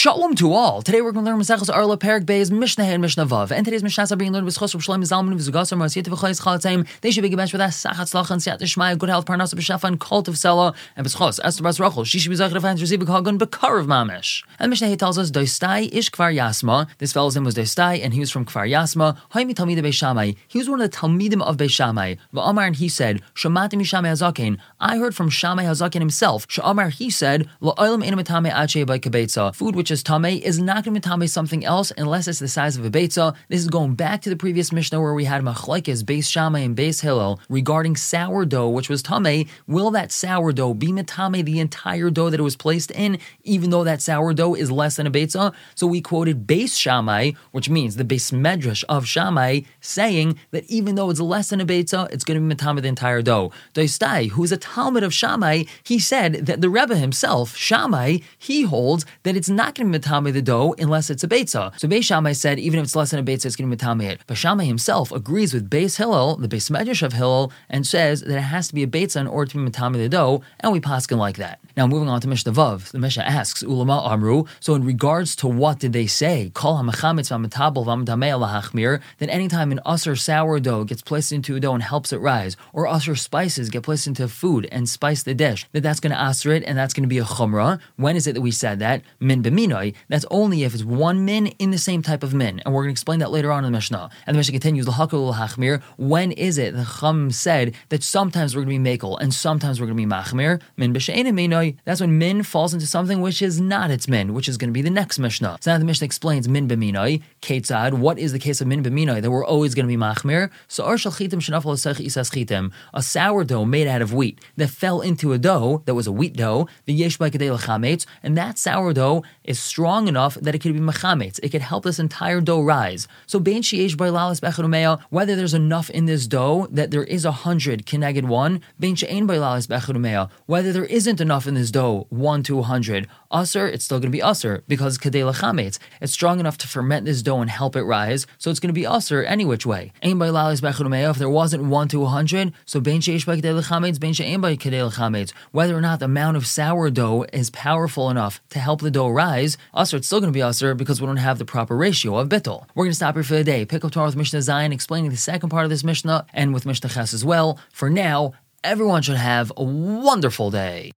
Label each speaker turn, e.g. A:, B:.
A: Shalom to all. Today we're going to learn Maseches Orlah Perik Beis Mishnah and Mishnah Vav. And today's Mishnah is being learned with Chos Rav Shlomo Zalman V'Zugasar Marasiyat V'Chayis Chalatzayim. They should be given with us Sachat Slach and Siyat Shmaya, good health, Parnasa B'Shafa, and Cult of Sela, and B'Schos Esther Bas Rachel. She should be Zachar Fans Receive Kagan Bekar of Mamish. And Mishnah tells us Doistai Ish Kvar Yasma. This fellow's name was Doistai, and he was from Kvar Yasma. Haimi Talmida Beis Shammai. He was one of the Talmidim of Beis Shammai. V'Amar and he said Shamatim Yishamai Hazakin. I heard from Shamai Hazakin himself. Sha'amar he said La'olam Enamatame Ache by Kabetza. Food which is tame is not going to be tame something else unless it's the size of a beitza. This is going back to the previous Mishnah where we had machlekes, Beis Shammai and Beis Hillel regarding sourdough, which was tame. Will that sourdough be metame the entire dough that it was placed in, even though that sourdough is less than a beitza? So we quoted Beis Shammai, which means the beis medrash of Shammai, saying that even though it's less than a beitza, it's going to be metame the entire dough. Doistai, who is a Talmud of Shammai, he said that the Rebbe himself, Shammai, he holds that it's not going to be the dough unless it's a beitza. So Beis Shammai said even if it's less than a beitza, it's going to be metame it. But Shammai himself agrees with Beis Hillel, the Beis Medrash of Hillel, and says that it has to be a beitza in order to be metame the dough, and we paskin like that. Now moving on to Mishnah Vav, the Mishnah asks Ulama Amru. So in regards to what did they say? Kol hamachamitz v'amatabel v'amdamei lahachmir. That anytime an usher sourdough gets placed into a dough and helps it rise, or usher spices get placed into food and spice the dish, that that's going to usher it and that's going to be a chumrah. When is it that we said that? Min That's only if it's one min in the same type of min. And we're going to explain that later on in the Mishnah. And the Mishnah continues, L'hakul l'hachmir. When is it the Chum said that sometimes we're going to be makel and sometimes we're going to be machmir? Min b'she'ena minoi. That's when min falls into something which is not its min, which is going to be the next Mishnah. So now the Mishnah explains min b'minoi. Ketzad, what is the case of min b'minoi that we're always going to be machmir? So ar shal chitim shenafal isas chitim. A sourdough made out of wheat that fell into a dough that was a wheat dough, the yesh and that sourdough is strong enough that it could be machametz. It could help this entire dough rise. So bein sheyesh bailalis bechadumea, whether there's enough in this dough that there is a hundred kineged one, bein she'ein bailalis bechadumea, whether there isn't enough in this dough, one to a hundred, usser, it's still going to be usser because kadei lachametz. It's strong enough to ferment this dough and help it rise, so it's going to be usser any which way. Ein bailalis bechadumea, if there wasn't one to a hundred, so bein sheyesh by kadei lachametz, bein she'ein by kadei lachametz, whether or not the amount of sourdough is powerful enough to help the dough rise, usser, it's still going to be usser because we don't have the proper ratio of bittel. We're going to stop here for the day. Pick up tomorrow with Mishnah Zayin, explaining the second part of this Mishnah, and with Mishnah Ches as well. For now, everyone should have a wonderful day.